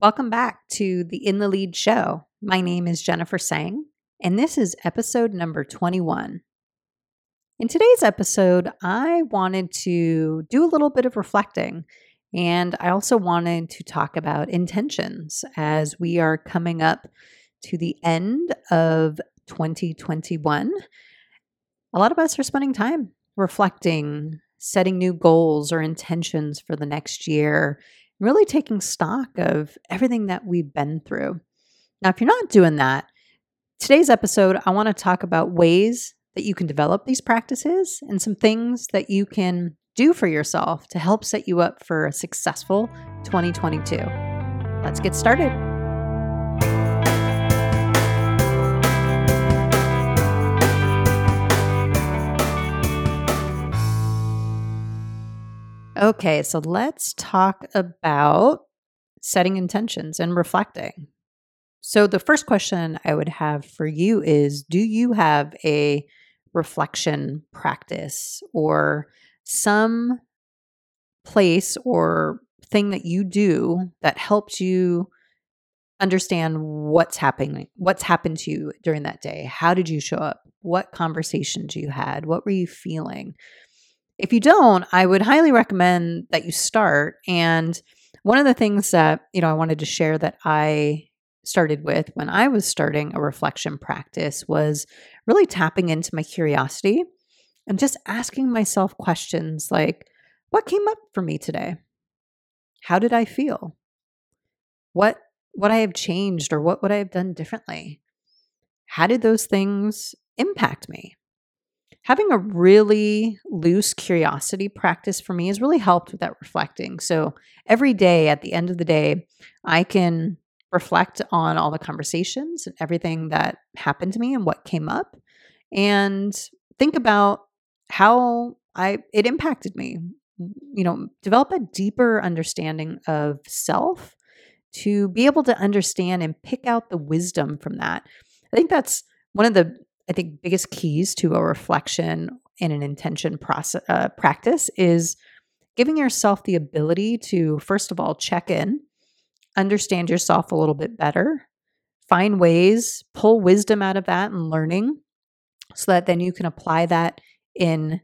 Welcome back to the In the Lead show. My name is Jennifer Sang, and this is episode number 21. In today's episode, I wanted to do a little bit of reflecting, and I also wanted to talk about intentions as we are coming up to the end of 2021. A lot of us are spending time reflecting, setting new goals or intentions for the next year, really taking stock of everything that we've been through. Now, if you're not doing that, today's episode, I want to talk about ways that you can develop these practices and some things that you can do for yourself to help set you up for a successful 2022. Let's get started. Okay, so let's talk about setting intentions and reflecting. So, the first question I would have for you is Do you have a reflection practice or some place or thing that you do that helps you understand what's happening what's happened to you during that day? How did you show up? What conversations you had? What were you feeling if you don't, I would highly recommend that you start. And one of the things that, you know, I wanted to share that I started with when I was starting a reflection practice was really tapping into my curiosity and just asking myself questions like, what came up for me today? How did I feel? What what I have changed or what would I have done differently? How did those things impact me? Having a really loose curiosity practice for me has really helped with that reflecting. So every day at the end of the day, I can reflect on all the conversations and everything that happened to me and what came up and think about how I it impacted me. You know, develop a deeper understanding of self to be able to understand and pick out the wisdom from that. I think that's one of the I think biggest keys to a reflection and an intention process uh, practice is giving yourself the ability to first of all check in, understand yourself a little bit better, find ways, pull wisdom out of that and learning so that then you can apply that in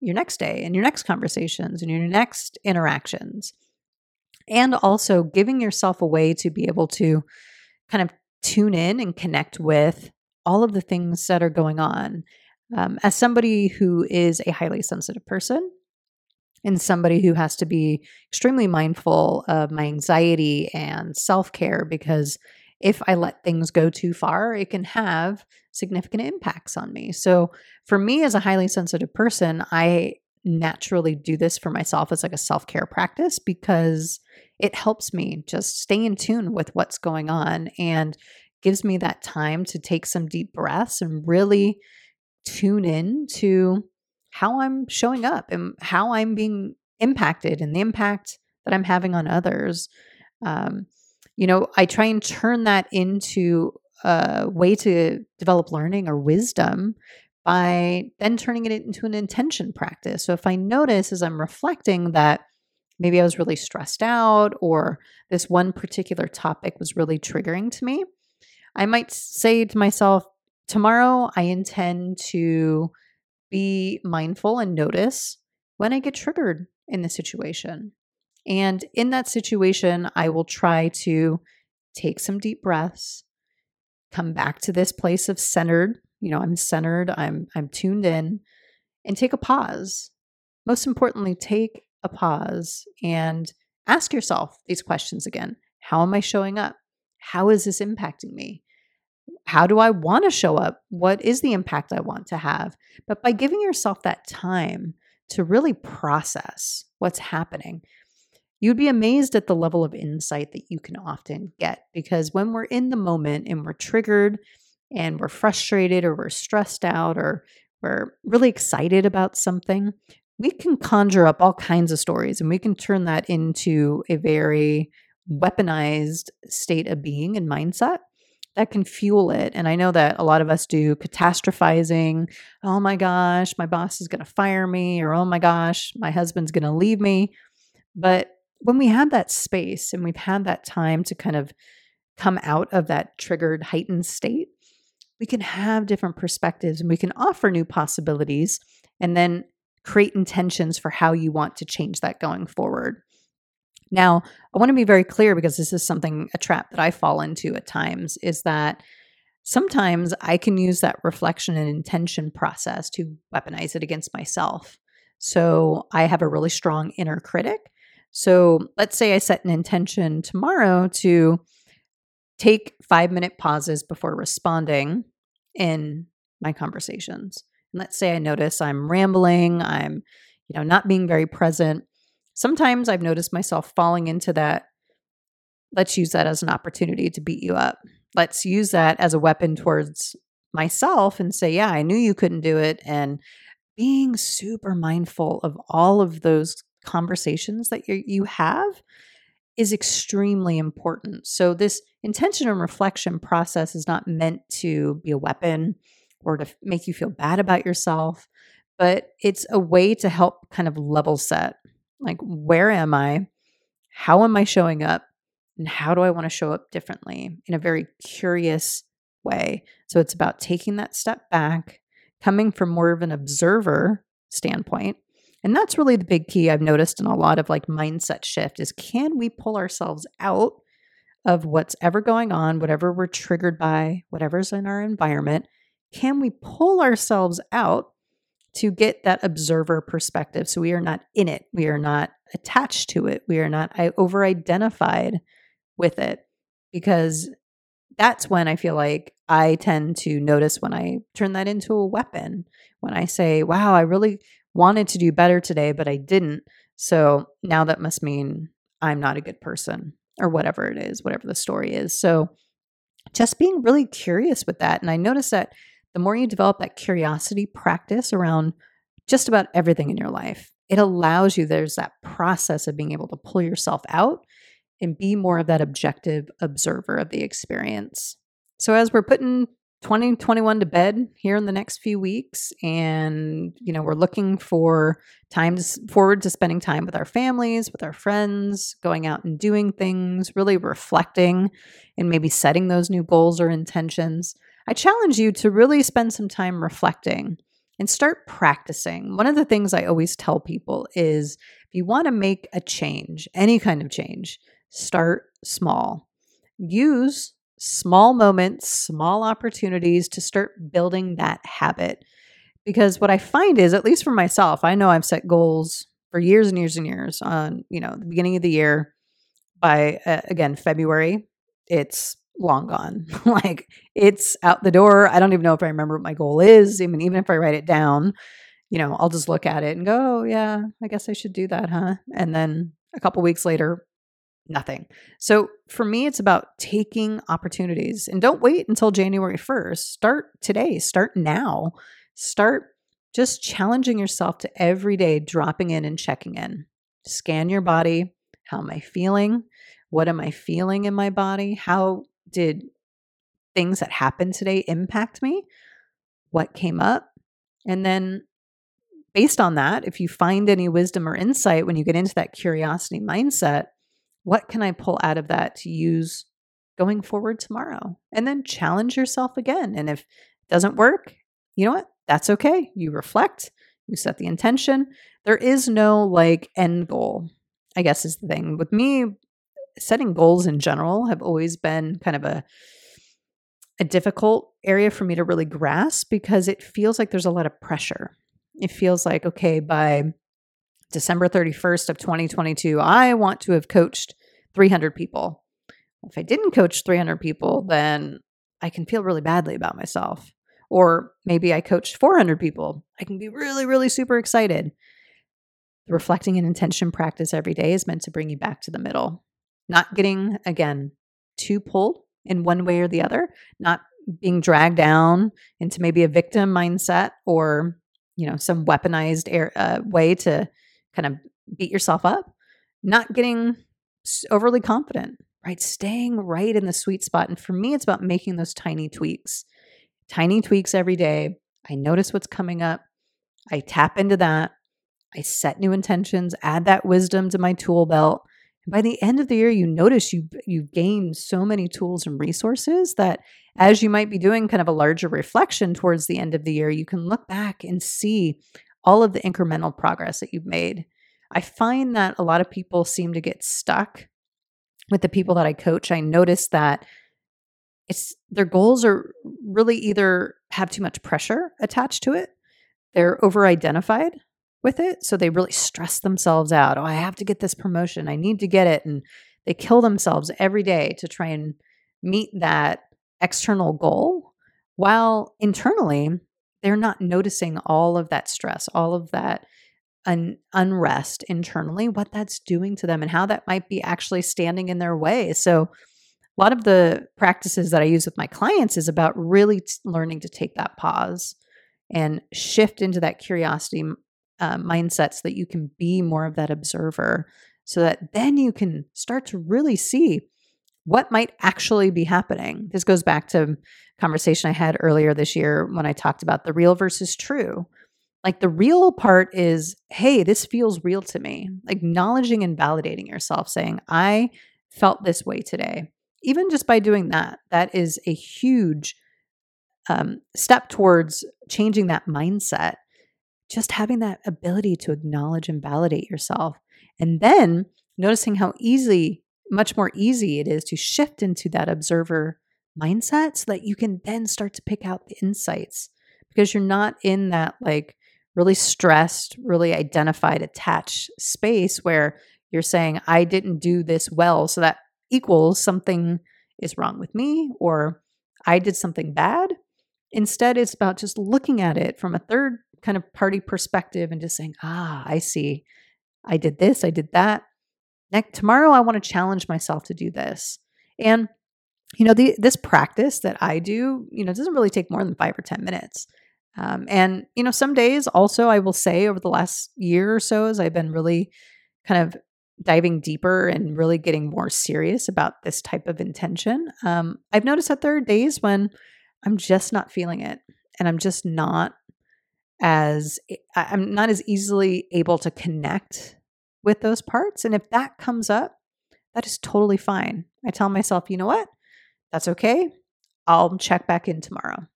your next day in your next conversations and your next interactions. And also giving yourself a way to be able to kind of tune in and connect with all of the things that are going on. Um, as somebody who is a highly sensitive person and somebody who has to be extremely mindful of my anxiety and self care, because if I let things go too far, it can have significant impacts on me. So, for me as a highly sensitive person, I naturally do this for myself as like a self care practice because it helps me just stay in tune with what's going on and gives me that time to take some deep breaths and really tune in to how I'm showing up and how I'm being impacted and the impact that I'm having on others. Um, you know, I try and turn that into a way to develop learning or wisdom by then turning it into an intention practice. So if I notice as I'm reflecting that maybe I was really stressed out or this one particular topic was really triggering to me, I might say to myself, tomorrow I intend to be mindful and notice when I get triggered in the situation. And in that situation, I will try to take some deep breaths, come back to this place of centered, you know, I'm centered, I'm I'm tuned in, and take a pause. Most importantly, take a pause and ask yourself these questions again. How am I showing up? How is this impacting me? How do I want to show up? What is the impact I want to have? But by giving yourself that time to really process what's happening, you'd be amazed at the level of insight that you can often get. Because when we're in the moment and we're triggered and we're frustrated or we're stressed out or we're really excited about something, we can conjure up all kinds of stories and we can turn that into a very weaponized state of being and mindset that can fuel it. And I know that a lot of us do catastrophizing. Oh my gosh, my boss is going to fire me, or oh my gosh, my husband's going to leave me. But when we have that space and we've had that time to kind of come out of that triggered, heightened state, we can have different perspectives and we can offer new possibilities and then create intentions for how you want to change that going forward. Now, I want to be very clear because this is something, a trap that I fall into at times, is that sometimes I can use that reflection and intention process to weaponize it against myself. So I have a really strong inner critic. So let's say I set an intention tomorrow to take five minute pauses before responding in my conversations. And let's say I notice I'm rambling, I'm, you know, not being very present. Sometimes I've noticed myself falling into that. Let's use that as an opportunity to beat you up. Let's use that as a weapon towards myself and say, yeah, I knew you couldn't do it. And being super mindful of all of those conversations that you, have is extremely important. So, this intention and reflection process is not meant to be a weapon or to make you feel bad about yourself, but it's a way to help kind of level set like, where am I? How am I showing up? And how do I want to show up differently in a very curious way? So, it's about taking that step back, coming from more of an observer standpoint and that's really the big key I've noticed in a lot of like mindset shift is can we pull ourselves out of what's ever going on, whatever we're triggered by, whatever's in our environment? Can we pull ourselves out to get that observer perspective so we are not in it, we are not attached to it, we are not over identified with it? Because that's when I feel like I tend to notice when I turn that into a weapon. When I say, wow, I really wanted to do better today, but I didn't. So now that must mean I'm not a good person or whatever it is, whatever the story is. So just being really curious with that. And I notice that the more you develop that curiosity practice around just about everything in your life, it allows you, there's that process of being able to pull yourself out and be more of that objective observer of the experience. So, as we're putting 2021 to bed here in the next few weeks and you know we're looking for times forward to spending time with our families with our friends going out and doing things really reflecting and maybe setting those new goals or intentions i challenge you to really spend some time reflecting and start practicing one of the things i always tell people is if you want to make a change any kind of change start small use small moments, small opportunities to start building that habit. Because what I find is, at least for myself, I know I've set goals for years and years and years on, you know, the beginning of the year. By uh, again, February, it's long gone. like it's out the door. I don't even know if I remember what my goal is. I mean, even if I write it down, you know, I'll just look at it and go, oh, yeah, I guess I should do that, huh? And then a couple weeks later, nothing. So for me, it's about taking opportunities and don't wait until January 1st. Start today, start now. Start just challenging yourself to every day dropping in and checking in. Scan your body. How am I feeling? What am I feeling in my body? How did things that happened today impact me? What came up? And then based on that, if you find any wisdom or insight when you get into that curiosity mindset, what can I pull out of that to use going forward tomorrow? And then challenge yourself again. And if it doesn't work, you know what? That's okay. You reflect, you set the intention. There is no like end goal, I guess is the thing. With me, setting goals in general have always been kind of a a difficult area for me to really grasp because it feels like there's a lot of pressure. It feels like okay, by December 31st of 2022, I want to have coached 300 people. If I didn't coach 300 people, then I can feel really badly about myself. Or maybe I coached 400 people. I can be really, really super excited. Reflecting and intention practice every day is meant to bring you back to the middle, not getting, again, too pulled in one way or the other, not being dragged down into maybe a victim mindset or, you know, some weaponized air, uh, way to kind of beat yourself up, not getting overly confident, right? Staying right in the sweet spot. And for me, it's about making those tiny tweaks, tiny tweaks every day. I notice what's coming up. I tap into that. I set new intentions, add that wisdom to my tool belt, by the end of the year, you notice you you've gained so many tools and resources that as you might be doing kind of a larger reflection towards the end of the year, you can look back and see all of the incremental progress that you've made. I find that a lot of people seem to get stuck with the people that I coach. I notice that it's their goals are really either have too much pressure attached to it, they're over identified with it. So they really stress themselves out. Oh, I have to get this promotion. I need to get it. And they kill themselves every day to try and meet that external goal while internally they're not noticing all of that stress, all of that un- unrest internally, what that's doing to them and how that might be actually standing in their way. So, a lot of the practices that I use with my clients is about really t- learning to take that pause and shift into that curiosity uh, mindset so that you can be more of that observer so that then you can start to really see what might actually be happening. This goes back to conversation I had earlier this year when I talked about the real versus true. Like the real part is, hey, this feels real to me. Acknowledging and validating yourself, saying, I felt this way today. Even just by doing that, that is a huge um, step towards changing that mindset just having that ability to acknowledge and validate yourself. And then noticing how easy, much more easy it is to shift into that observer mindset so that you can then start to pick out the insights because you're not in that like really stressed, really identified, attached space where you're saying, I didn't do this well. So that equals something is wrong with me or I did something bad. Instead, it's about just looking at it from a third kind of party perspective and just saying, ah, I see. I did this, I did that. Next tomorrow I want to challenge myself to do this. And you know, the, this practice that I do, you know, doesn't really take more than five or 10 minutes. Um, and, you know, some days also, I will say over the last year or so, as I've been really kind of diving deeper and really getting more serious about this type of intention, um, I've noticed that there are days when I'm just not feeling it and I'm just not as I'm not as easily able to connect with those parts. And if that comes up, that is totally fine. I tell myself, you know what? That's okay. I'll check back in tomorrow.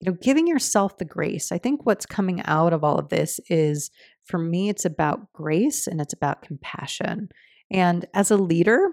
You know, giving yourself the grace. I think what's coming out of all of this is for me, it's about grace and it's about compassion. And as a leader,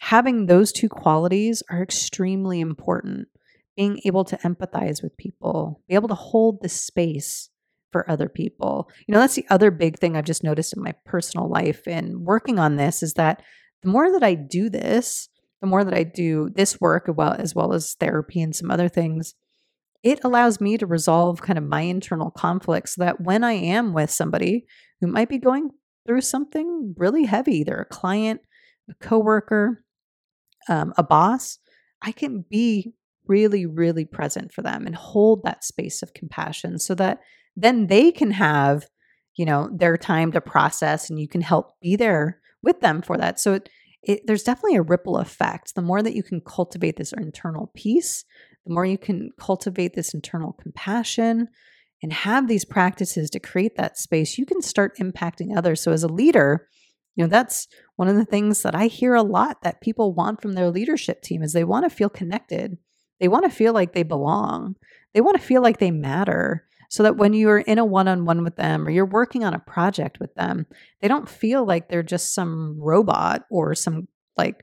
having those two qualities are extremely important being able to empathize with people, be able to hold the space for other people. You know, that's the other big thing I've just noticed in my personal life and working on this is that the more that I do this, the more that I do this work well as well as therapy and some other things, it allows me to resolve kind of my internal conflicts so that when I am with somebody who might be going through something really heavy, they're a client, a coworker, um, a boss, I can be really, really present for them and hold that space of compassion so that then they can have, you know, their time to process and you can help be there with them for that. So it, it, there's definitely a ripple effect. The more that you can cultivate this internal peace, the more you can cultivate this internal compassion and have these practices to create that space, you can start impacting others. So as a leader, you know, that's one of the things that I hear a lot that people want from their leadership team is they want to feel connected. They want to feel like they belong. They want to feel like they matter so that when you're in a one on one with them or you're working on a project with them, they don't feel like they're just some robot or some like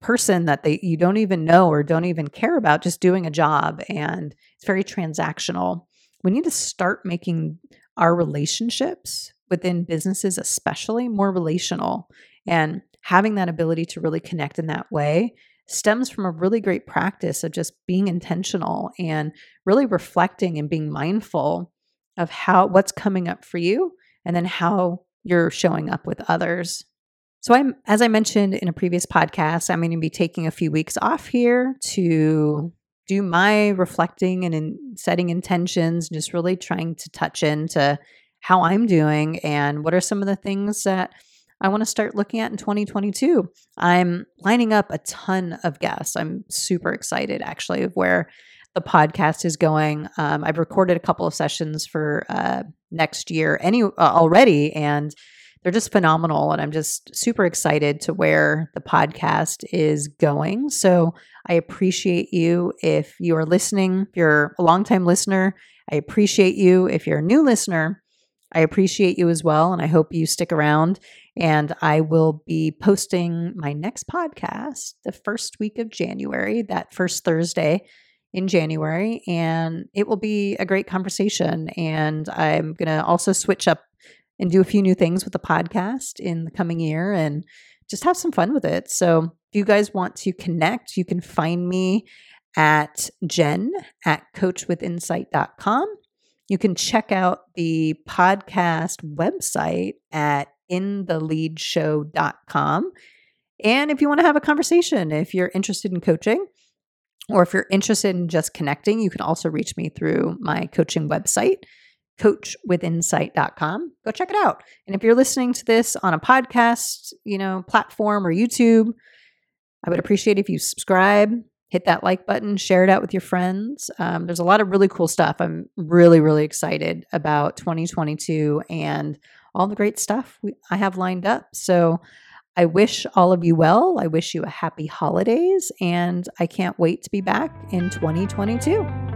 person that they you don't even know or don't even care about just doing a job and it's very transactional. We need to start making our relationships within businesses especially more relational and having that ability to really connect in that way stems from a really great practice of just being intentional and really reflecting and being mindful of how what's coming up for you and then how you're showing up with others. So I'm as I mentioned in a previous podcast, I'm going to be taking a few weeks off here to do my reflecting and in setting intentions, just really trying to touch into how I'm doing and what are some of the things that I want to start looking at in 2022. I'm lining up a ton of guests. I'm super excited actually of where the podcast is going. Um, I've recorded a couple of sessions for uh, next year any uh, already, and they're just phenomenal. And I'm just super excited to where the podcast is going. So I appreciate you if you are listening, if you're a longtime listener. I appreciate you if you're a new listener. I appreciate you as well. And I hope you stick around. And I will be posting my next podcast the first week of January, that first Thursday in January. And it will be a great conversation. And I'm going to also switch up and do a few new things with the podcast in the coming year and just have some fun with it. So if you guys want to connect, you can find me at jen at coachwithinsight.com. You can check out the podcast website at intheleadshow.com. And if you want to have a conversation, if you're interested in coaching, or if you're interested in just connecting, you can also reach me through my coaching website, coachwithinsight.com. Go check it out. And if you're listening to this on a podcast, you know, platform or YouTube, I would appreciate if you subscribe, hit that like button, share it out with your friends. Um, there's a lot of really cool stuff. I'm really, really excited about 2022 and all the great stuff we, I have lined up. So I wish all of you well. I wish you a happy holidays, and I can't wait to be back in 2022.